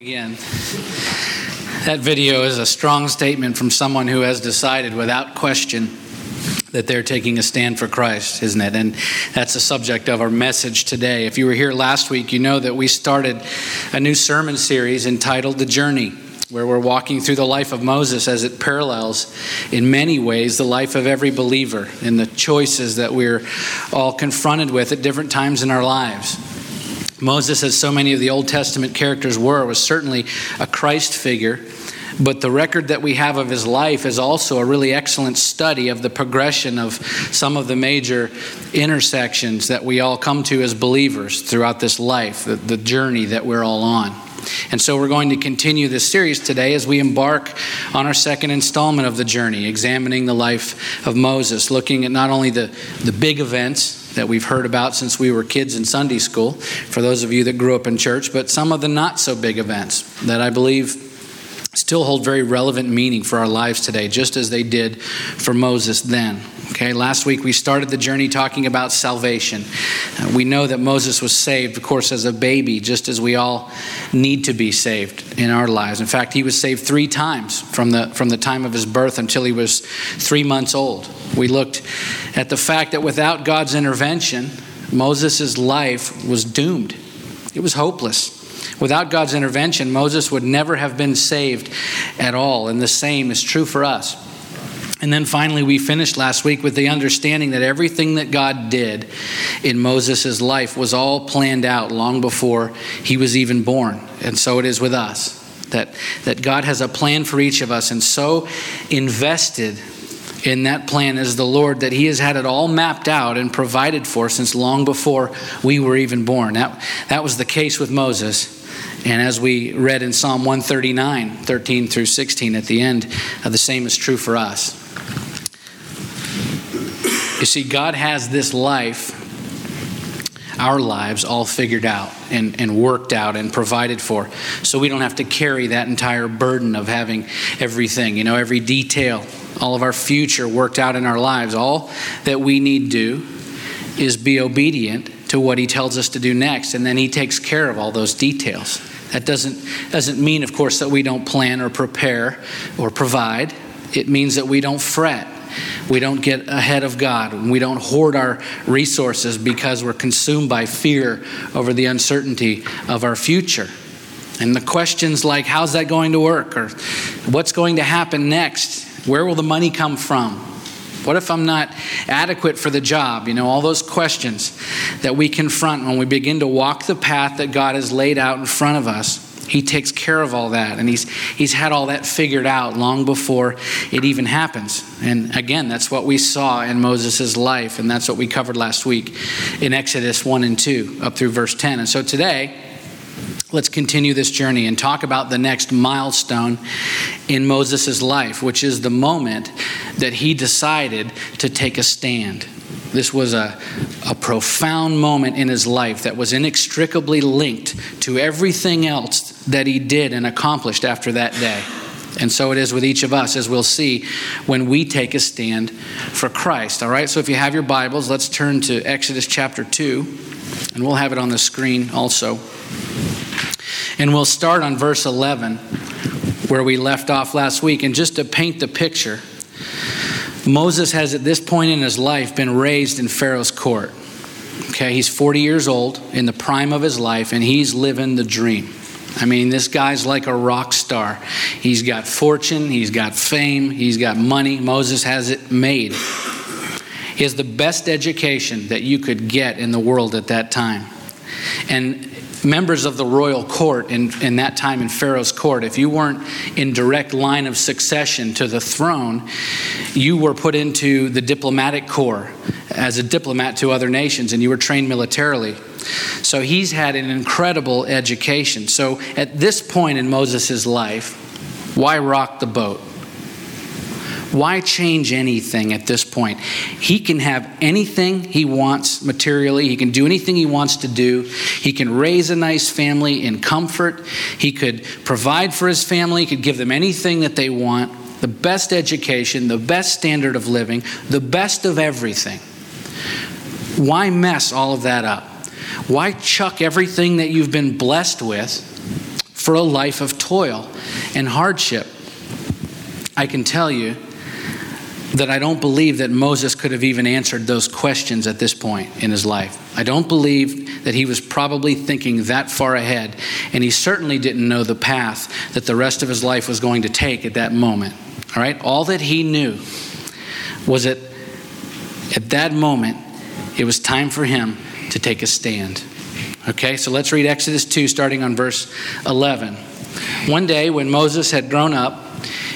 Again, that video is a strong statement from someone who has decided without question that they're taking a stand for Christ, isn't it? And that's the subject of our message today. If you were here last week, you know that we started a new sermon series entitled The Journey, where we're walking through the life of Moses as it parallels, in many ways, the life of every believer and the choices that we're all confronted with at different times in our lives. Moses, as so many of the Old Testament characters were, was certainly a Christ figure, but the record that we have of his life is also a really excellent study of the progression of some of the major intersections that we all come to as believers throughout this life, the, the journey that we're all on. And so we're going to continue this series today as we embark on our second installment of the journey, examining the life of Moses, looking at not only the, the big events that we've heard about since we were kids in Sunday school, for those of you that grew up in church, but some of the not so big events that I believe still hold very relevant meaning for our lives today, just as they did for Moses then. Okay, last week we started the journey talking about salvation. Uh, we know that Moses was saved, of course, as a baby, just as we all need to be saved in our lives. In fact, he was saved three times from the, from the time of his birth until he was three months old. We looked at the fact that without God's intervention, Moses' life was doomed, it was hopeless. Without God's intervention, Moses would never have been saved at all. And the same is true for us. And then finally, we finished last week with the understanding that everything that God did in Moses' life was all planned out long before he was even born. And so it is with us. That, that God has a plan for each of us, and so invested in that plan is the Lord that He has had it all mapped out and provided for since long before we were even born. That, that was the case with Moses. And as we read in Psalm 139, 13 through 16 at the end, uh, the same is true for us. You see, God has this life, our lives, all figured out and, and worked out and provided for. So we don't have to carry that entire burden of having everything, you know, every detail, all of our future worked out in our lives. All that we need do is be obedient to what he tells us to do next, and then he takes care of all those details. That doesn't, doesn't mean, of course, that we don't plan or prepare or provide. It means that we don't fret we don't get ahead of God. We don't hoard our resources because we're consumed by fear over the uncertainty of our future. And the questions like, how's that going to work? Or what's going to happen next? Where will the money come from? What if I'm not adequate for the job? You know, all those questions that we confront when we begin to walk the path that God has laid out in front of us. He takes care of all that, and he's, he's had all that figured out long before it even happens. And again, that's what we saw in Moses' life, and that's what we covered last week in Exodus 1 and 2, up through verse 10. And so today, let's continue this journey and talk about the next milestone in Moses' life, which is the moment that he decided to take a stand. This was a, a profound moment in his life that was inextricably linked to everything else that he did and accomplished after that day. And so it is with each of us, as we'll see when we take a stand for Christ. All right, so if you have your Bibles, let's turn to Exodus chapter 2, and we'll have it on the screen also. And we'll start on verse 11, where we left off last week. And just to paint the picture, Moses has at this point in his life been raised in Pharaoh's court. Okay, he's 40 years old in the prime of his life, and he's living the dream. I mean, this guy's like a rock star. He's got fortune, he's got fame, he's got money. Moses has it made. He has the best education that you could get in the world at that time. And members of the royal court in, in that time in Pharaoh's court, if you weren't in direct line of succession to the throne, you were put into the diplomatic corps as a diplomat to other nations and you were trained militarily. So he's had an incredible education. So at this point in Moses' life, why rock the boat? Why change anything at this point? He can have anything he wants materially. He can do anything he wants to do. He can raise a nice family in comfort. He could provide for his family. He could give them anything that they want the best education, the best standard of living, the best of everything. Why mess all of that up? Why chuck everything that you've been blessed with for a life of toil and hardship. I can tell you that I don't believe that Moses could have even answered those questions at this point in his life. I don't believe that he was probably thinking that far ahead, and he certainly didn't know the path that the rest of his life was going to take at that moment. All right? All that he knew was that at that moment, it was time for him to take a stand. Okay, so let's read Exodus 2, starting on verse 11. One day, when Moses had grown up,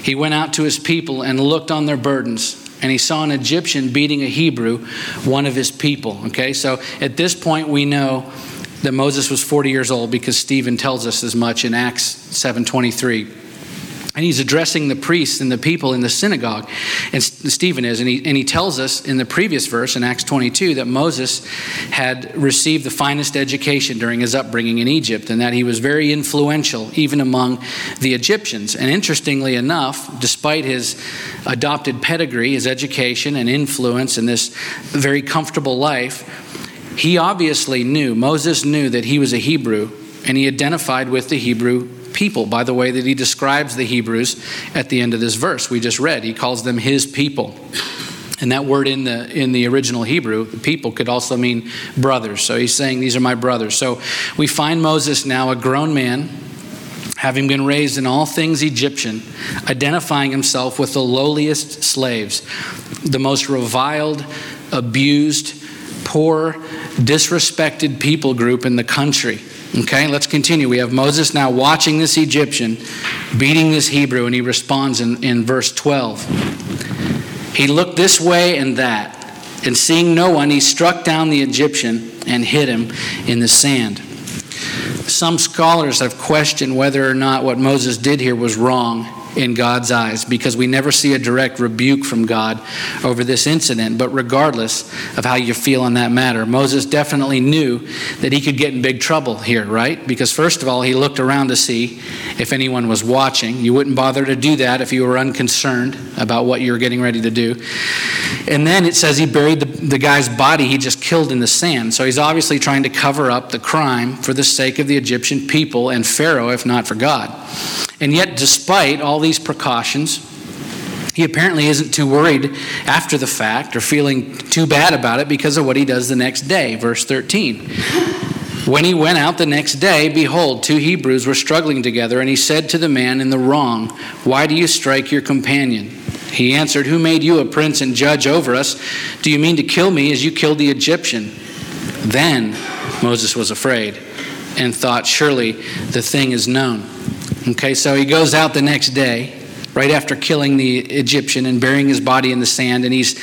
he went out to his people and looked on their burdens. And he saw an Egyptian beating a Hebrew, one of his people. Okay, so at this point, we know that Moses was 40 years old because Stephen tells us as much in Acts 7:23 and he's addressing the priests and the people in the synagogue and stephen is and he, and he tells us in the previous verse in acts 22 that moses had received the finest education during his upbringing in egypt and that he was very influential even among the egyptians. And interestingly enough despite his adopted pedigree his education and influence in this very comfortable life he obviously knew moses knew that he was a hebrew and he identified with the hebrew people by the way that he describes the Hebrews at the end of this verse we just read. He calls them his people. And that word in the in the original Hebrew, people could also mean brothers. So he's saying these are my brothers. So we find Moses now a grown man having been raised in all things Egyptian, identifying himself with the lowliest slaves, the most reviled, abused, poor, disrespected people group in the country. Okay, let's continue. We have Moses now watching this Egyptian beating this Hebrew, and he responds in, in verse 12. He looked this way and that, and seeing no one, he struck down the Egyptian and hit him in the sand. Some scholars have questioned whether or not what Moses did here was wrong in God's eyes because we never see a direct rebuke from God over this incident. But regardless of how you feel on that matter, Moses definitely knew that he could get in big trouble here, right? Because first of all, he looked around to see if anyone was watching. You wouldn't bother to do that if you were unconcerned about what you were getting ready to do. And then it says he buried the, the guy's body he just killed in the sand. So he's obviously trying to cover up the crime for the sake of the Egyptian people and Pharaoh, if not for God. And yet, despite all these precautions, he apparently isn't too worried after the fact or feeling too bad about it because of what he does the next day. Verse 13. When he went out the next day, behold, two Hebrews were struggling together, and he said to the man in the wrong, Why do you strike your companion? He answered, Who made you a prince and judge over us? Do you mean to kill me as you killed the Egyptian? Then Moses was afraid and thought, Surely the thing is known. Okay, so he goes out the next day, right after killing the Egyptian and burying his body in the sand, and he's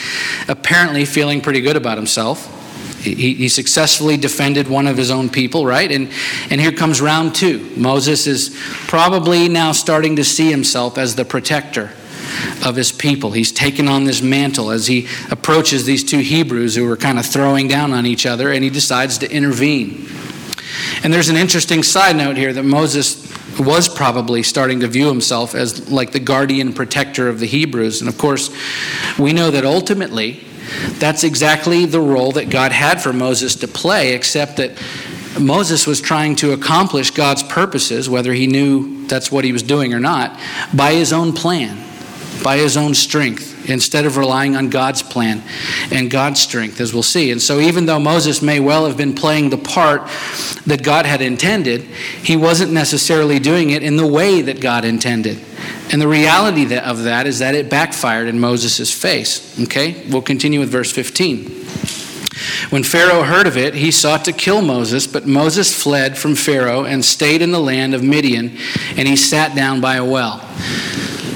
apparently feeling pretty good about himself. He, he, successfully defended one of his own people, right? And, and here comes round two. Moses is probably now starting to see himself as the protector of his people. He's taken on this mantle as he approaches these two Hebrews who are kind of throwing down on each other, and he decides to intervene. And there's an interesting side note here that Moses was probably starting to view himself as like the guardian protector of the Hebrews. And of course, we know that ultimately that's exactly the role that God had for Moses to play, except that Moses was trying to accomplish God's purposes, whether he knew that's what he was doing or not, by his own plan, by his own strength instead of relying on God's plan and God's strength, as we'll see. And so, even though Moses may well have been playing the part that God had intended, he wasn't necessarily doing it in the way that God intended. And the reality of that is that it backfired in Moses' face. Okay? We'll continue with verse 15. When Pharaoh heard of it, he sought to kill Moses, but Moses fled from Pharaoh and stayed in the land of Midian, and he sat down by a well.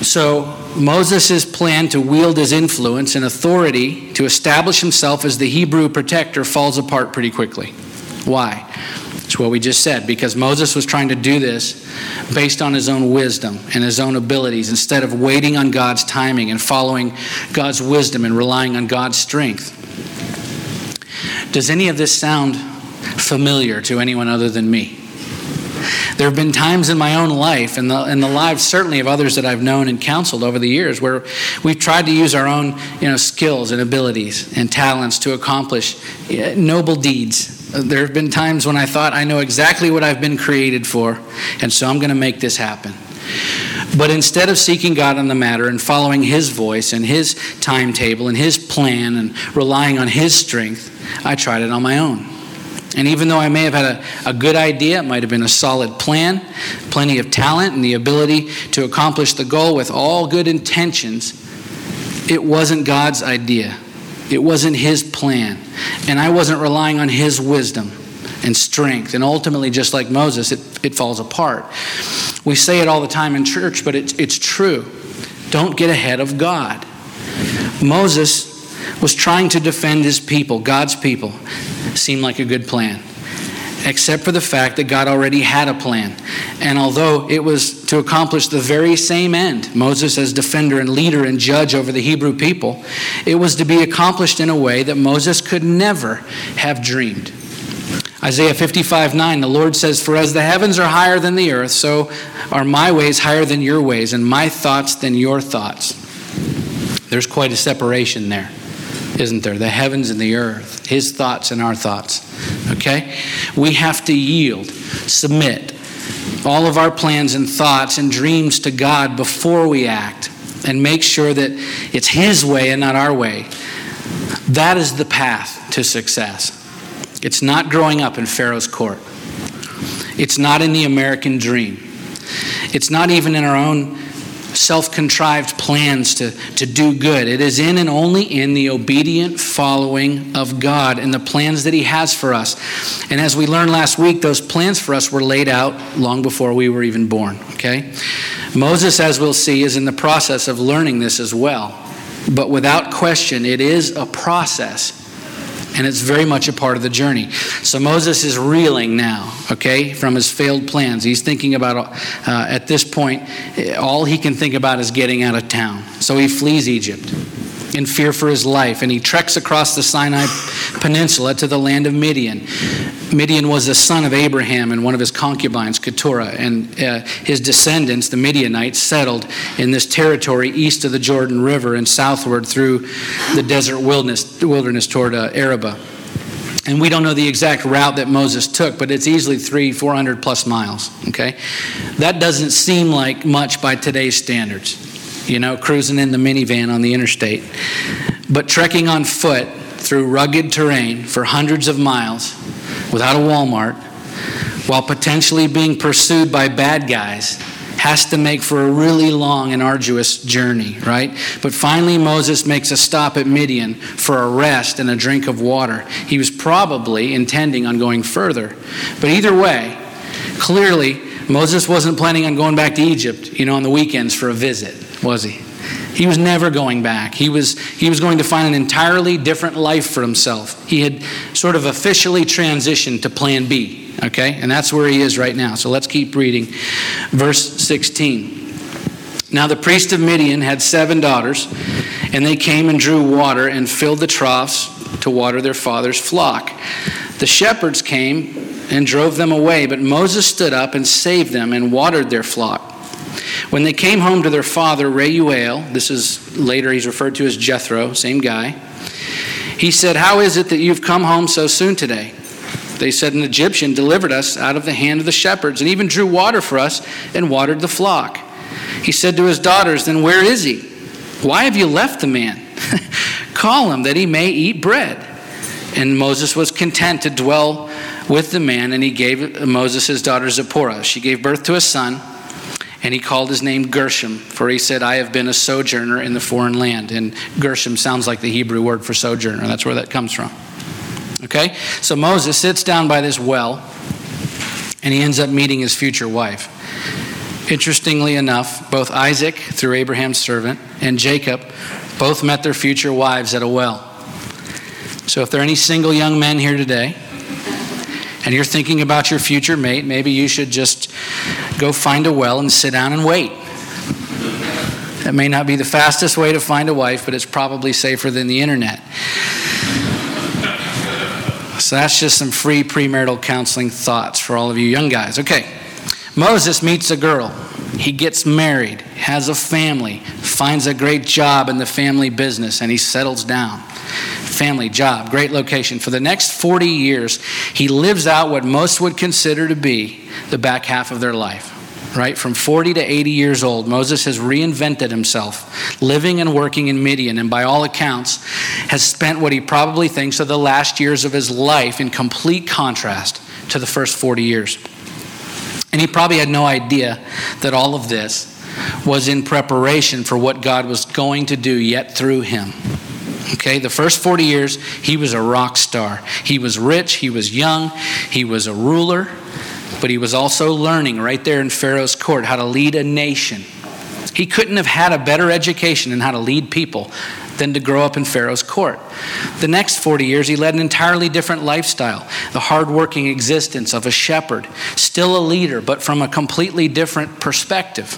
So, Moses' plan to wield his influence and authority to establish himself as the Hebrew protector falls apart pretty quickly. Why? It's what we just said, because Moses was trying to do this based on his own wisdom and his own abilities instead of waiting on God's timing and following God's wisdom and relying on God's strength. Does any of this sound familiar to anyone other than me? There have been times in my own life and the, and the lives certainly of others that I've known and counseled over the years where we've tried to use our own you know, skills and abilities and talents to accomplish eh, noble deeds There have been times when I thought, I know exactly what I've been created for, and so I'm going to make this happen. But instead of seeking God on the matter and following His voice and His timetable and His plan and relying on His strength, I tried it on my own. And even though I may have had a, a good idea, it might have been a solid plan, plenty of talent, and the ability to accomplish the goal with all good intentions, it wasn't God's idea. It wasn't His plan. And I wasn't relying on His wisdom and strength. And ultimately, just like Moses, it, it falls apart. We say it all the time in church, but it's, it's true. Don't get ahead of God. Moses was trying to defend his people, God's people. Seemed like a good plan, except for the fact that God already had a plan. And although it was to accomplish the very same end, Moses as defender and leader and judge over the Hebrew people, it was to be accomplished in a way that Moses could never have dreamed. Isaiah 55 9, the Lord says, For as the heavens are higher than the earth, so are my ways higher than your ways, and my thoughts than your thoughts. There's quite a separation there, isn't there? The heavens and the earth, his thoughts and our thoughts. Okay? We have to yield, submit all of our plans and thoughts and dreams to God before we act, and make sure that it's his way and not our way. That is the path to success. It's not growing up in Pharaoh's court. It's not in the American dream. It's not even in our own self contrived plans to, to do good. It is in and only in the obedient following of God and the plans that He has for us. And as we learned last week, those plans for us were laid out long before we were even born, okay? Moses, as we'll see, is in the process of learning this as well. But without question, it is a process and it's very much a part of the journey. So Moses is reeling now, okay, from his failed plans. He's thinking about, uh, at this point, all he can think about is getting out of town. So he flees Egypt in fear for his life, and he treks across the Sinai Peninsula to the land of Midian. Midian was the son of Abraham and one of his concubines, Keturah, and uh, his descendants, the Midianites, settled in this territory east of the Jordan River and southward through the desert wilderness, wilderness toward uh, Arabah. And we don't know the exact route that Moses took, but it's easily three, 400 plus miles. Okay? That doesn't seem like much by today's standards, you know, cruising in the minivan on the interstate. But trekking on foot through rugged terrain for hundreds of miles without a Walmart while potentially being pursued by bad guys has to make for a really long and arduous journey, right? But finally, Moses makes a stop at Midian for a rest and a drink of water. He was probably intending on going further. But either way, clearly, Moses wasn't planning on going back to Egypt, you know, on the weekends for a visit, was he? He was never going back. He was, he was going to find an entirely different life for himself. He had sort of officially transitioned to plan B, okay? And that's where he is right now. So let's keep reading. Verse 16. Now the priest of Midian had seven daughters, and they came and drew water and filled the troughs to water their father's flock. The shepherds came and drove them away, but Moses stood up and saved them and watered their flock. When they came home to their father, Reuel, this is later he's referred to as Jethro, same guy, he said, How is it that you've come home so soon today? They said, An Egyptian delivered us out of the hand of the shepherds and even drew water for us and watered the flock. He said to his daughters, Then where is he? Why have you left the man? Call him that he may eat bread. And Moses was content to dwell with the man, and he gave Moses his daughter Zipporah. She gave birth to a son and he called his name Gershom, for he said, I have been a sojourner in the foreign land. And Gershom sounds like the Hebrew word for sojourner. That's where that comes from. Okay? So Moses sits down by this well, and he ends up meeting his future wife. Interestingly enough, both Isaac, through Abraham's servant, and Jacob both met their future wives at a well. So if there are any single young men here today, and you're thinking about your future mate, maybe you should just go find a well and sit down and wait. That may not be the fastest way to find a wife, but it's probably safer than the internet. So that's just some free premarital counseling thoughts for all of you young guys. Okay. Moses meets a girl. He gets married, has a family, finds a great job in the family business, and he settles down. Family, job, great location. For the next 40 years, he lives out what most would consider to be the back half of their life. Right? From 40 to 80 years old, Moses has reinvented himself, living and working in Midian, and by all accounts, has spent what he probably thinks are the last years of his life in complete contrast to the first 40 years. And he probably had no idea that all of this was in preparation for what God was going to do yet through him. Okay, the first 40 years, he was a rock star. He was rich, he was young, he was a ruler, but he was also learning right there in Pharaoh's court how to lead a nation. He couldn't have had a better education in how to lead people than to grow up in Pharaoh's court. The next 40 years, he led an entirely different lifestyle the hardworking existence of a shepherd, still a leader, but from a completely different perspective.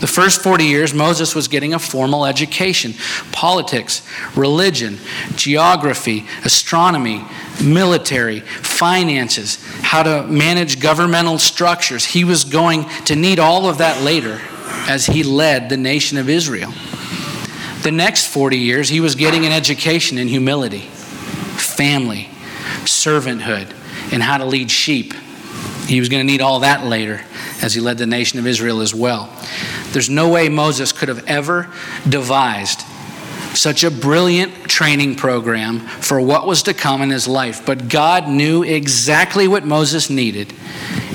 The first 40 years, Moses was getting a formal education politics, religion, geography, astronomy, military, finances, how to manage governmental structures. He was going to need all of that later as he led the nation of Israel. The next 40 years, he was getting an education in humility, family, servanthood, and how to lead sheep. He was going to need all that later as he led the nation of Israel as well. There's no way Moses could have ever devised such a brilliant training program for what was to come in his life. But God knew exactly what Moses needed,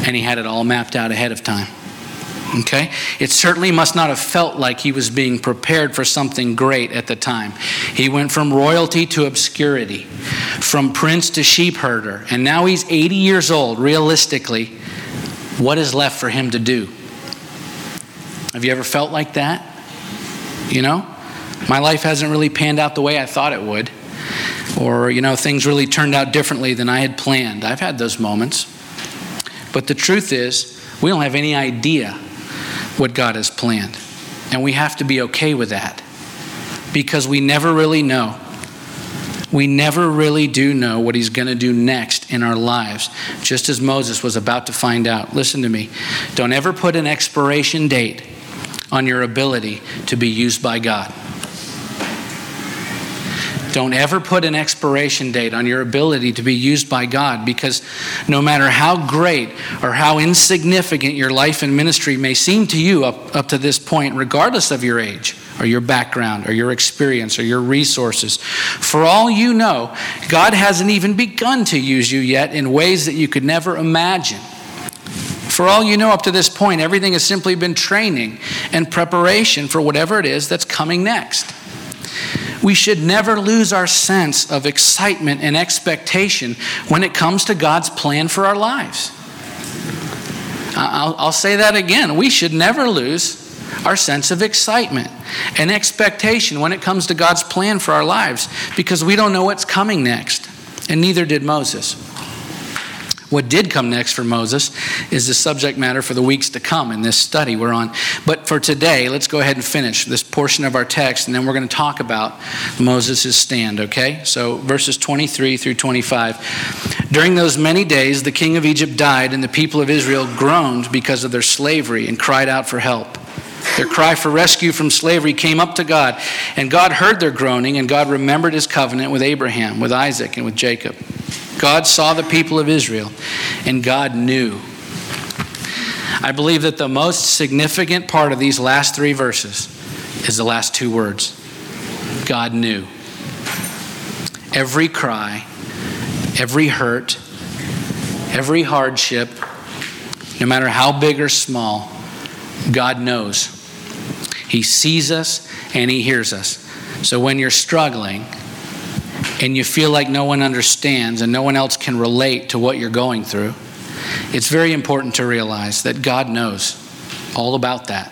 and he had it all mapped out ahead of time. Okay? It certainly must not have felt like he was being prepared for something great at the time. He went from royalty to obscurity, from prince to sheep herder, and now he's 80 years old. Realistically, what is left for him to do? Have you ever felt like that? You know? My life hasn't really panned out the way I thought it would. Or, you know, things really turned out differently than I had planned. I've had those moments. But the truth is, we don't have any idea what God has planned. And we have to be okay with that because we never really know. We never really do know what he's going to do next in our lives, just as Moses was about to find out. Listen to me. Don't ever put an expiration date on your ability to be used by God. Don't ever put an expiration date on your ability to be used by God because no matter how great or how insignificant your life and ministry may seem to you up, up to this point, regardless of your age or your background or your experience or your resources, for all you know, God hasn't even begun to use you yet in ways that you could never imagine. For all you know, up to this point, everything has simply been training and preparation for whatever it is that's coming next. We should never lose our sense of excitement and expectation when it comes to God's plan for our lives. I'll, I'll, say that again. We should never lose our sense of excitement and expectation when it comes to God's plan for our lives because we don't know what's coming next, and neither did Moses. What did come next for Moses is the subject matter for the weeks to come in this study we're on. But for today, let's go ahead and finish this portion of our text, and then we're going to talk about Moses' stand, okay? So, verses 23 through 25. During those many days, the king of Egypt died, and the people of Israel groaned because of their slavery and cried out for help. Their cry for rescue from slavery came up to God, and God heard their groaning, and God remembered his covenant with Abraham, with Isaac, and with Jacob. God saw the people of Israel, and God knew. I believe that the most significant part of these last three verses is the last two words God knew. Every cry, every hurt, every hardship, no matter how big or small, God knows. He sees us and He hears us. So when you're struggling, and you feel like no one understands and no one else can relate to what you're going through, it's very important to realize that God knows all about that.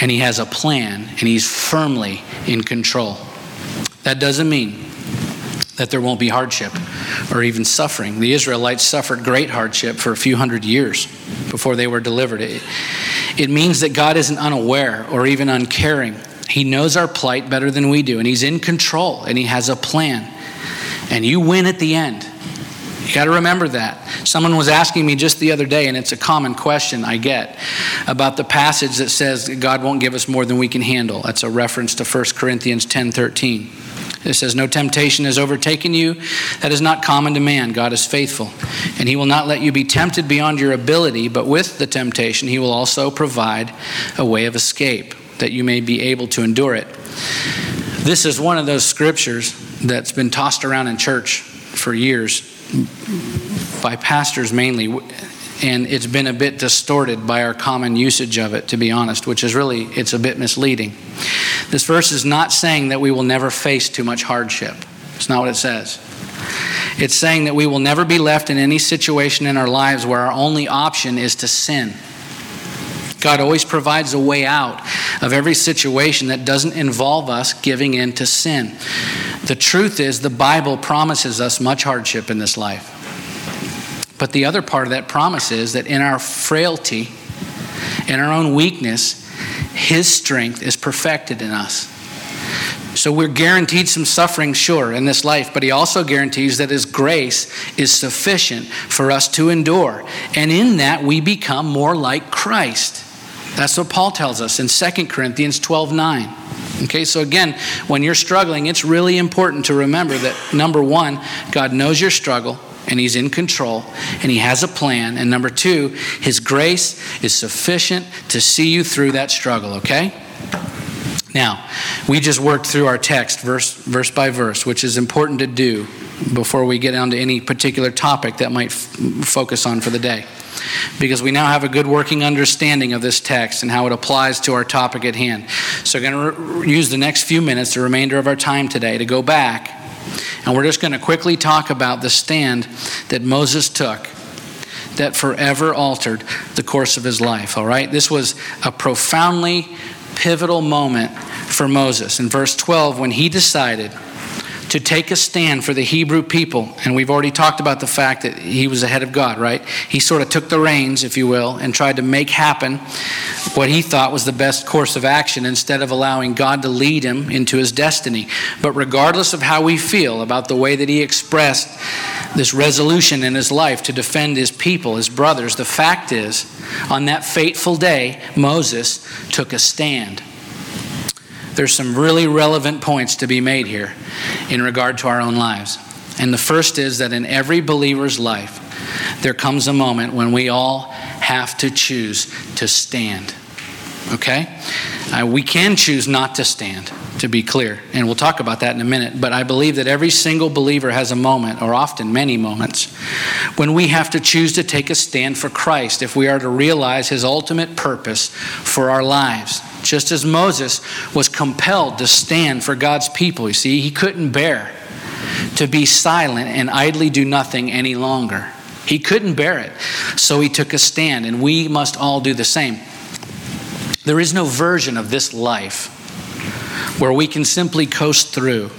And He has a plan, and He's firmly in control. That doesn't mean that there won't be hardship or even suffering. The Israelites suffered great hardship for a few hundred years before they were delivered. It, it means that God isn't unaware or even uncaring he knows our plight better than we do, and He's in control, and He has a plan. And you win at the end. You got to remember that. Someone was asking me just the other day, and it's a common question I get about the passage that says God won't give us more than we can handle. That's a reference to 1 Corinthians 10 13. It says, No temptation has overtaken you that is not common to man. God is faithful, and he will not let you be tempted beyond your ability, but with the temptation, he will also provide a way of escape that you may be able to endure it. This is one of those scriptures that's been tossed around in church for years by pastors mainly and it's been a bit distorted by our common usage of it to be honest which is really it's a bit misleading. This verse is not saying that we will never face too much hardship. It's not what it says. It's saying that we will never be left in any situation in our lives where our only option is to sin God always provides a way out of every situation that doesn't involve us giving in to sin. The truth is, the Bible promises us much hardship in this life. But the other part of that promise is that in our frailty, in our own weakness, His strength is perfected in us. So we're guaranteed some suffering, sure, in this life, but He also guarantees that His grace is sufficient for us to endure. And in that, we become more like Christ. That's what Paul tells us in 2 Corinthians 12 9. Okay, so again, when you're struggling, it's really important to remember that number one, God knows your struggle and He's in control and He has a plan. And number two, His grace is sufficient to see you through that struggle, okay? Now, we just worked through our text verse, verse by verse, which is important to do before we get on to any particular topic that might f- focus on for the day. Because we now have a good working understanding of this text and how it applies to our topic at hand. So, we're going to re- use the next few minutes, the remainder of our time today, to go back and we're just going to quickly talk about the stand that Moses took that forever altered the course of his life, all right? This was a profoundly pivotal moment for Moses. In verse 12, when he decided to take a stand for the Hebrew people. And we've already talked about the fact that he was ahead of God, right? He sort of took the reins, if you will, and tried to make happen what he thought was the best course of action instead of allowing God to lead him into his destiny. But regardless of how we feel about the way that he expressed this resolution in his life to defend his people, his brothers, the fact is, on that fateful day, Moses took a stand there's some really relevant points to be made here in regard to our own lives. And the first is that in every believer's life, there comes a moment when we all have to choose to stand. Okay? Uh, we can choose not to stand, to be clear, and we'll talk about that in a minute. But I believe that every single believer has a moment, or often many moments, when we have to choose to take a stand for Christ if we are to realize his ultimate purpose for our lives just as Moses was compelled to stand for God's people. You see, he couldn't bear to be silent and idly do nothing any longer. He couldn't bear it. So he took a stand, and we must all do the same. There is no version of this life where we can simply coast through,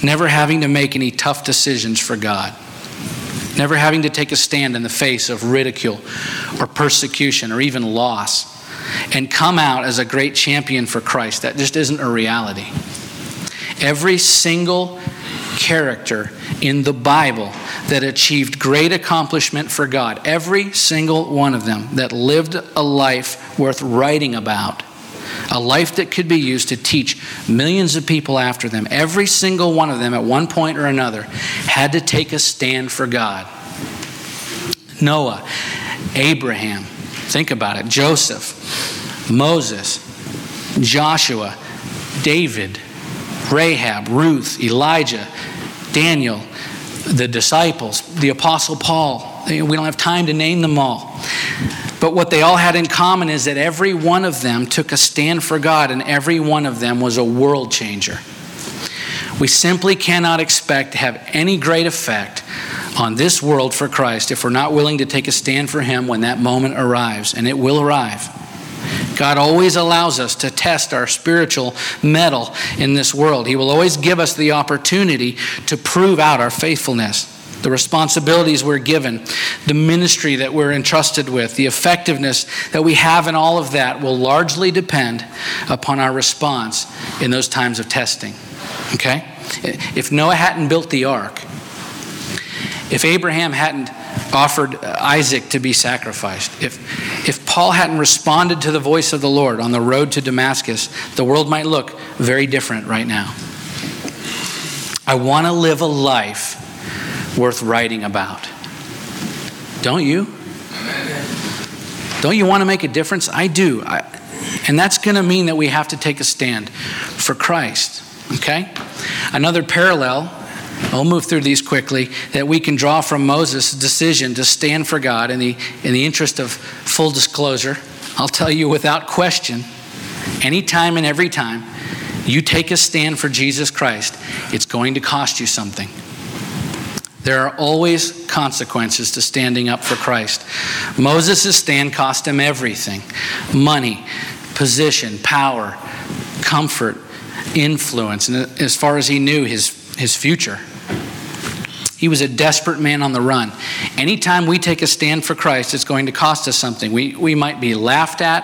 never having to make any tough decisions for God, never having to take a stand in the face of ridicule or persecution or even loss and come out as a great champion for Christ. That just isn't a reality. Every single character in the Bible that achieved great accomplishment for God, every single one of them that lived a life worth writing about, a life that could be used to teach millions of people after them, every single one of them at one point or another had to take a stand for God. Noah, Abraham, think about it, Joseph, Moses, Joshua, David, Rahab, Ruth, Elijah, Daniel, the disciples, the Apostle Paul. We don't have time to name them all. But what they all had in common is that every one of them took a stand for God, and every one of them was a world changer. We simply cannot expect to have any great effect on this world for Christ if we're not willing to take a stand for Him when that moment arrives, and it will arrive. God always allows us to test our spiritual mettle in this world. He will always give us the opportunity to prove out our faithfulness, the responsibilities we're given, the ministry that we're entrusted with, the effectiveness that we have in all of that will largely depend upon our response in those times of testing. Okay? If Noah hadn't built the ark, if Abraham hadn't offered Isaac to be sacrificed, if, if Paul hadn't responded to the voice of the Lord on the road to Damascus, the world might look very different right now. I want to live a life worth writing about. Don't you? Don't you want to make a difference? I do. I, and that's going to mean that we have to take a stand for Christ. Okay? Another parallel, I'll move through these quickly, that we can draw from Moses' decision to stand for God in the, in the interest of full disclosure. I'll tell you without question, anytime and every time you take a stand for Jesus Christ, it's going to cost you something. There are always consequences to standing up for Christ. Moses' stand cost him everything money, position, power, comfort, influence, and as far as he knew, his, his future. He was a desperate man on the run. Anytime we take a stand for Christ, it's going to cost us something. We, we might be laughed at,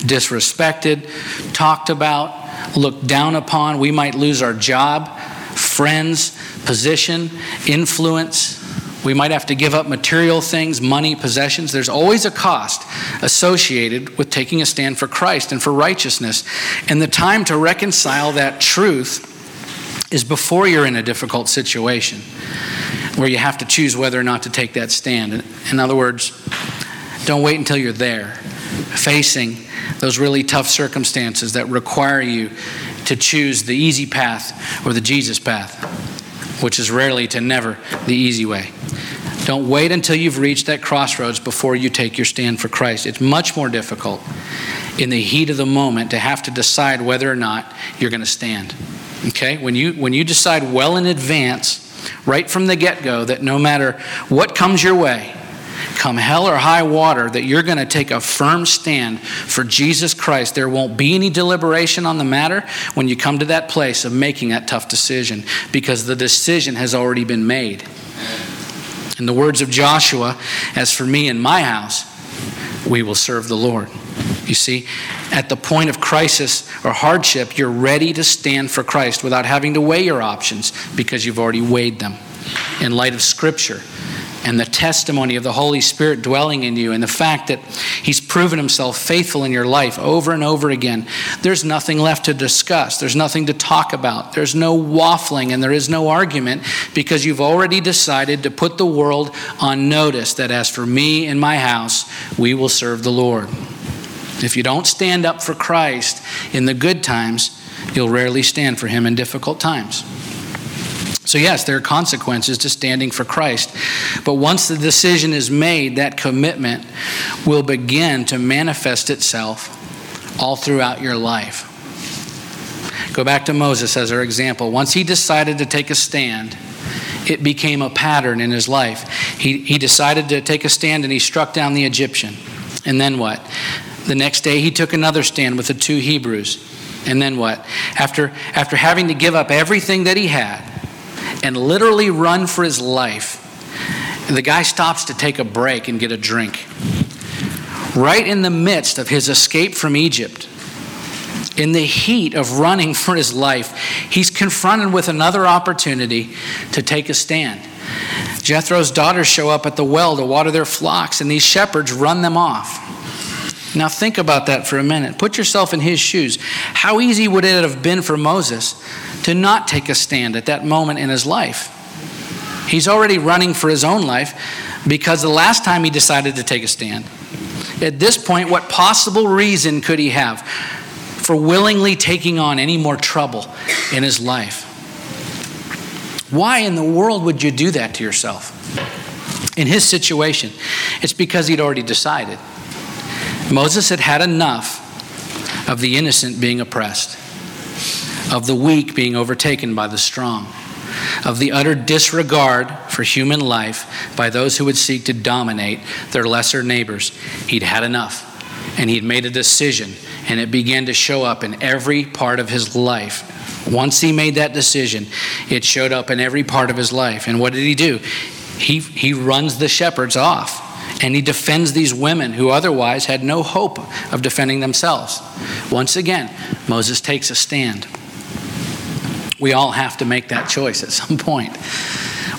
disrespected, talked about, looked down upon. We might lose our job, friends, position, influence. We might have to give up material things, money, possessions. There's always a cost associated with taking a stand for Christ and for righteousness. And the time to reconcile that truth is before you're in a difficult situation where you have to choose whether or not to take that stand. In other words, don't wait until you're there, facing those really tough circumstances that require you to choose the easy path or the Jesus path, which is rarely to never the easy way. Don't wait until you've reached that crossroads before you take your stand for Christ. It's much more difficult in the heat of the moment to have to decide whether or not you're going to stand. Okay? When you when you decide well in advance, right from the get-go that no matter what comes your way, come hell or high water, that you're going to take a firm stand for Jesus Christ. There won't be any deliberation on the matter when you come to that place of making that tough decision because the decision has already been made. In the words of Joshua, as for me and my house, we will serve the Lord. You see, at the point of crisis or hardship, you're ready to stand for Christ without having to weigh your options because you've already weighed them in light of Scripture and the testimony of the Holy Spirit dwelling in you and the fact that He's proven Himself faithful in your life over and over again, there's nothing left to discuss. There's nothing to talk about. There's no waffling and there is no argument because you've already decided to put the world on notice that as for me and my house, we will serve the Lord. If you don't stand up for Christ in the good times, you'll rarely stand for Him in difficult times. So, yes, there are consequences to standing for Christ. But once the decision is made, that commitment will begin to manifest itself all throughout your life. Go back to Moses as our example. Once he decided to take a stand, it became a pattern in his life. He, he decided to take a stand and he struck down the Egyptian. And then what? The next day, he took another stand with the two Hebrews. And then what? After, after having to give up everything that he had, and literally run for his life. The guy stops to take a break and get a drink. Right in the midst of his escape from Egypt, in the heat of running for his life, he's confronted with another opportunity to take a stand. Jethro's daughters show up at the well to water their flocks, and these shepherds run them off. Now, think about that for a minute. Put yourself in his shoes. How easy would it have been for Moses to not take a stand at that moment in his life. He's already running for his own life because the last time he decided to take a stand. At this point, what possible reason could he have for willingly taking on any more trouble in his life? Why in the world would you do that to yourself? In his situation, it's because he'd already decided. Moses had had enough of the innocent being oppressed of the weak being overtaken by the strong, of the utter disregard for human life by those who would seek to dominate their lesser neighbors. He'd had enough, and he'd made a decision, and it began to show up in every part of his life. Once he made that decision, it showed up in every part of his life. And what did he do? He, he runs the shepherds off and he defends these women who otherwise had no hope of defending themselves. Once again, Moses takes a stand. We all have to make that choice at some point.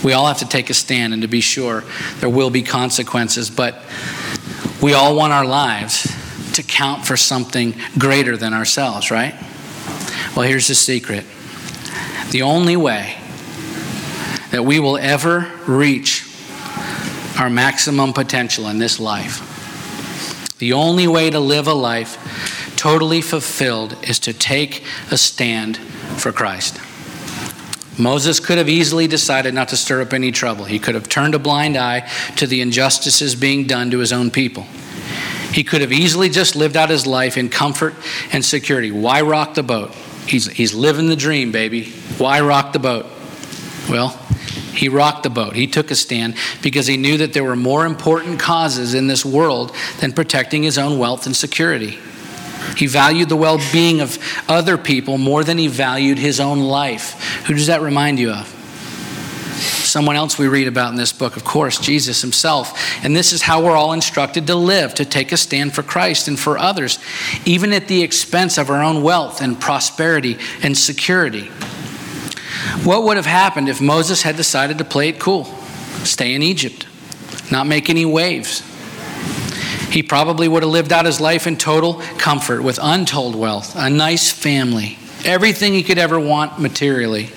We all have to take a stand, and to be sure, there will be consequences, but we all want our lives to count for something greater than ourselves, right? Well, here's the secret the only way that we will ever reach our maximum potential in this life. The only way to live a life totally fulfilled is to take a stand for Christ. Moses could have easily decided not to stir up any trouble. He could have turned a blind eye to the injustices being done to his own people. He could have easily just lived out his life in comfort and security. Why rock the boat? He's, he's living the dream, baby. Why rock the boat? Well, he rocked the boat. He took a stand because he knew that there were more important causes in this world than protecting his own wealth and security. He valued the well being of other people more than he valued his own life. Who does that remind you of? Someone else we read about in this book, of course, Jesus himself. And this is how we're all instructed to live, to take a stand for Christ and for others, even at the expense of our own wealth and prosperity and security. What would have happened if Moses had decided to play it cool, stay in Egypt, not make any waves? He probably would have lived out his life in total comfort with untold wealth, a nice family, everything he could ever want materially,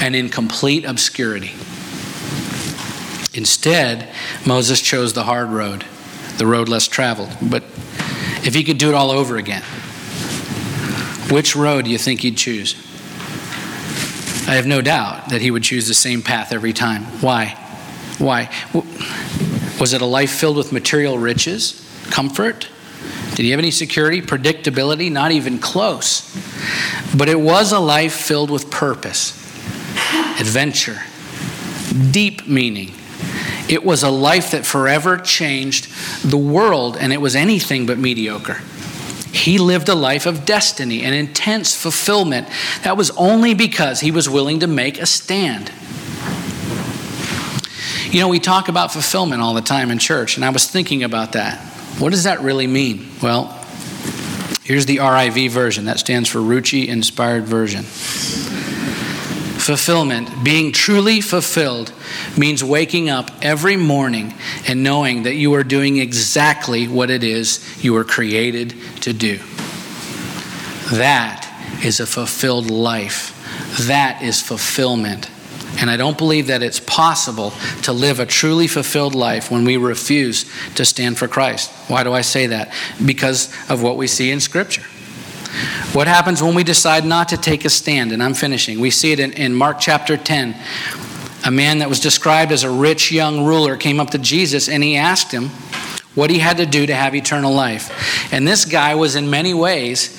and in complete obscurity. Instead, Moses chose the hard road, the road less traveled. But if he could do it all over again, which road do you think he'd choose? I have no doubt that he would choose the same path every time. Why? Why? Was it a life filled with material riches, comfort? Did he have any security, predictability? Not even close. But it was a life filled with purpose, adventure, deep meaning. It was a life that forever changed the world, and it was anything but mediocre. He lived a life of destiny and intense fulfillment. That was only because he was willing to make a stand. You know, we talk about fulfillment all the time in church, and I was thinking about that. What does that really mean? Well, here's the RIV version. That stands for Ruchi Inspired Version. Fulfillment, being truly fulfilled, means waking up every morning and knowing that you are doing exactly what it is you were created to do. That is a fulfilled life. That is fulfillment. And I don't believe that it's possible to live a truly fulfilled life when we refuse to stand for Christ. Why do I say that? Because of what we see in Scripture. What happens when we decide not to take a stand? And I'm finishing. We see it in, in Mark chapter 10. A man that was described as a rich young ruler came up to Jesus and he asked him what he had to do to have eternal life. And this guy was, in many ways,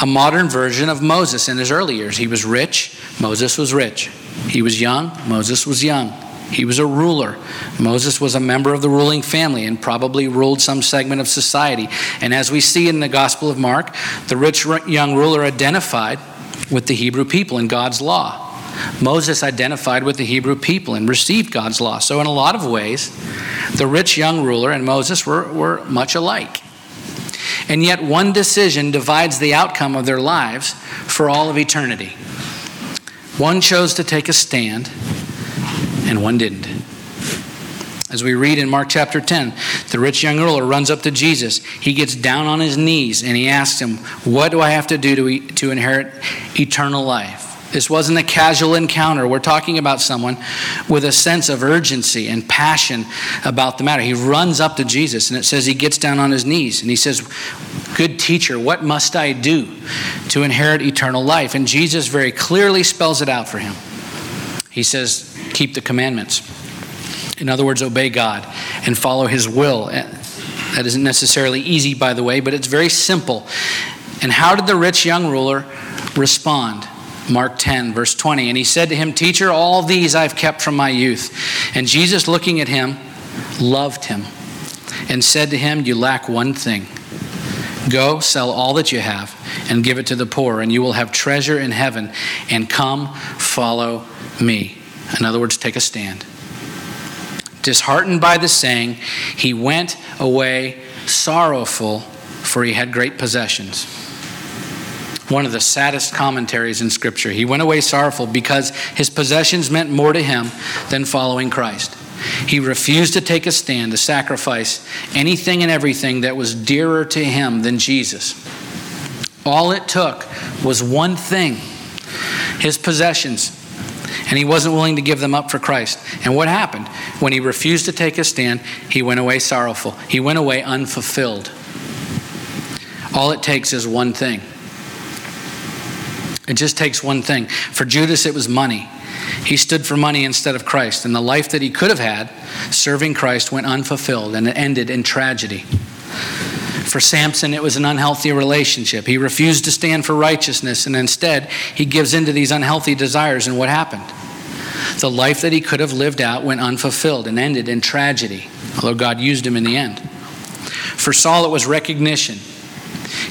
a modern version of Moses in his early years. He was rich, Moses was rich. He was young, Moses was young. He was a ruler. Moses was a member of the ruling family and probably ruled some segment of society. And as we see in the Gospel of Mark, the rich young ruler identified with the Hebrew people and God's law. Moses identified with the Hebrew people and received God's law. So, in a lot of ways, the rich young ruler and Moses were, were much alike. And yet, one decision divides the outcome of their lives for all of eternity. One chose to take a stand, and one didn't. As we read in Mark chapter 10, the rich young ruler runs up to Jesus. He gets down on his knees and he asks him, What do I have to do to, to inherit eternal life? This wasn't a casual encounter. We're talking about someone with a sense of urgency and passion about the matter. He runs up to Jesus and it says he gets down on his knees and he says, Good teacher, what must I do to inherit eternal life? And Jesus very clearly spells it out for him. He says, Keep the commandments. In other words, obey God and follow his will. That isn't necessarily easy, by the way, but it's very simple. And how did the rich young ruler respond? Mark 10, verse 20. And he said to him, Teacher, all these I've kept from my youth. And Jesus, looking at him, loved him and said to him, You lack one thing. Go, sell all that you have, and give it to the poor, and you will have treasure in heaven. And come, follow me. In other words, take a stand. Disheartened by the saying, he went away sorrowful, for he had great possessions one of the saddest commentaries in Scripture. He went away sorrowful because his possessions meant more to him than following Christ. He refused to take a stand, to sacrifice anything and everything that was dearer to him than Jesus. All it took was one thing his possessions. And he wasn't willing to give them up for Christ. And what happened? When he refused to take a stand, he went away sorrowful. He went away unfulfilled. All it takes is one thing. It just takes one thing. For Judas, it was money. He stood for money instead of Christ, and the life that he could have had serving Christ went unfulfilled, and it ended in tragedy. For Samson, it was an unhealthy relationship. He refused to stand for righteousness, and instead, he gives in to these unhealthy desires, and what happened? The life that he could have lived out went unfulfilled and ended in tragedy, although God used him in the end. For Saul, it was recognition.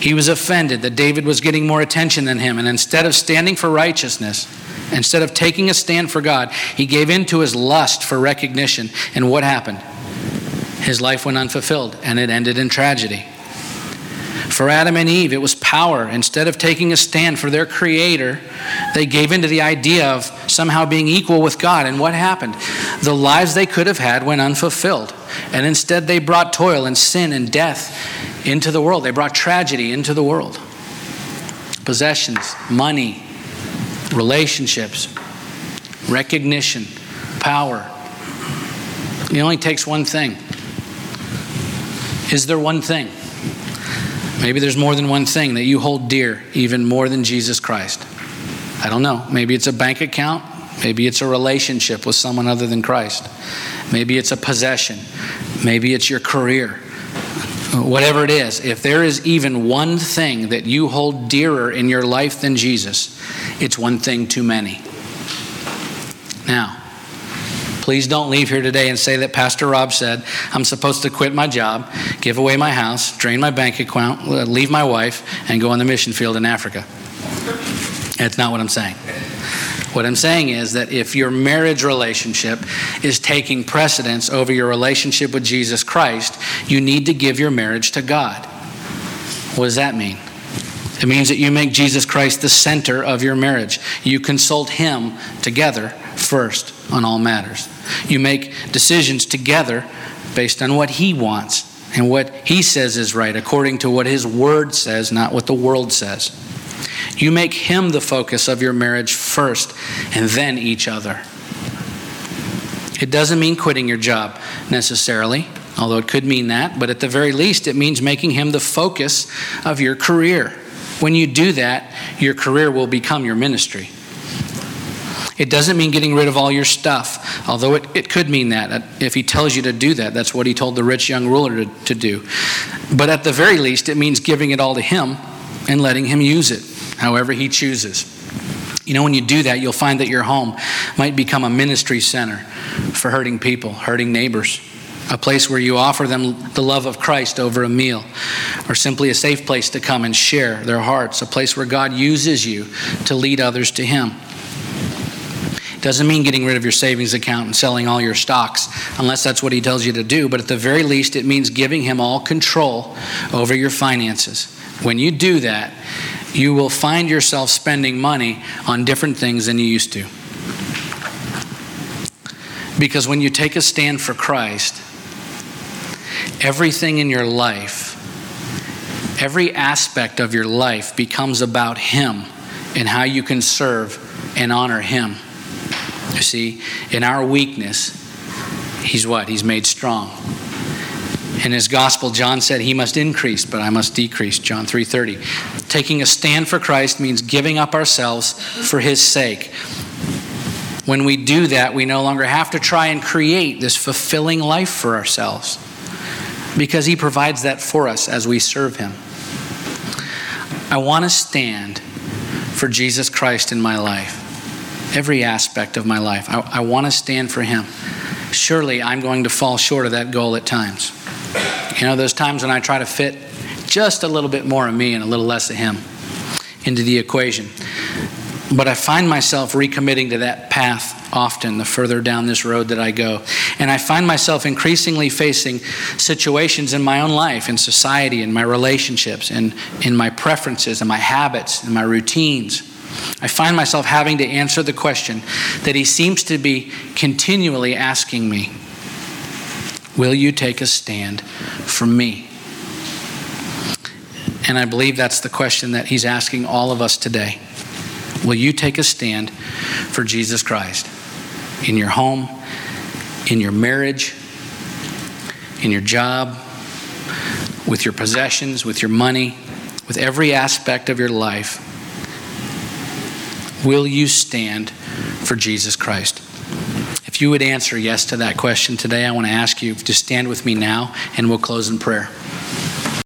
He was offended that David was getting more attention than him, and instead of standing for righteousness, instead of taking a stand for God, he gave in to his lust for recognition. And what happened? His life went unfulfilled, and it ended in tragedy. For Adam and Eve, it was power. Instead of taking a stand for their Creator, they gave into the idea of somehow being equal with God. And what happened? The lives they could have had went unfulfilled. And instead, they brought toil and sin and death into the world. They brought tragedy into the world. Possessions, money, relationships, recognition, power. It only takes one thing. Is there one thing? Maybe there's more than one thing that you hold dear, even more than Jesus Christ. I don't know. Maybe it's a bank account. Maybe it's a relationship with someone other than Christ. Maybe it's a possession. Maybe it's your career. Whatever it is, if there is even one thing that you hold dearer in your life than Jesus, it's one thing too many. Now, Please don't leave here today and say that Pastor Rob said I'm supposed to quit my job, give away my house, drain my bank account, leave my wife, and go on the mission field in Africa. That's not what I'm saying. What I'm saying is that if your marriage relationship is taking precedence over your relationship with Jesus Christ, you need to give your marriage to God. What does that mean? It means that you make Jesus Christ the center of your marriage. You consult Him together first on all matters. You make decisions together based on what He wants and what He says is right, according to what His Word says, not what the world says. You make Him the focus of your marriage first and then each other. It doesn't mean quitting your job necessarily, although it could mean that, but at the very least, it means making Him the focus of your career. When you do that, your career will become your ministry. It doesn't mean getting rid of all your stuff, although it, it could mean that. If he tells you to do that, that's what he told the rich young ruler to, to do. But at the very least, it means giving it all to him and letting him use it however he chooses. You know, when you do that, you'll find that your home might become a ministry center for hurting people, hurting neighbors, a place where you offer them the love of Christ over a meal, or simply a safe place to come and share their hearts, a place where God uses you to lead others to Him. Doesn't mean getting rid of your savings account and selling all your stocks, unless that's what he tells you to do. But at the very least, it means giving him all control over your finances. When you do that, you will find yourself spending money on different things than you used to. Because when you take a stand for Christ, everything in your life, every aspect of your life becomes about Him and how you can serve and honor Him. You see, in our weakness, He's what? He's made strong. In his gospel, John said he must increase, but I must decrease. John 3:30. Taking a stand for Christ means giving up ourselves for his sake. When we do that, we no longer have to try and create this fulfilling life for ourselves because he provides that for us as we serve him. I want to stand for Jesus Christ in my life every aspect of my life. I, I want to stand for Him. Surely I'm going to fall short of that goal at times. You know, those times when I try to fit just a little bit more of me and a little less of Him into the equation. But I find myself recommitting to that path often the further down this road that I go. And I find myself increasingly facing situations in my own life, in society, in my relationships, in, in my preferences, and my habits, and my routines I find myself having to answer the question that he seems to be continually asking me Will you take a stand for me? And I believe that's the question that he's asking all of us today. Will you take a stand for Jesus Christ in your home, in your marriage, in your job, with your possessions, with your money, with every aspect of your life? Will you stand for Jesus Christ? If you would answer yes to that question today, I want to ask you to stand with me now and we'll close in prayer.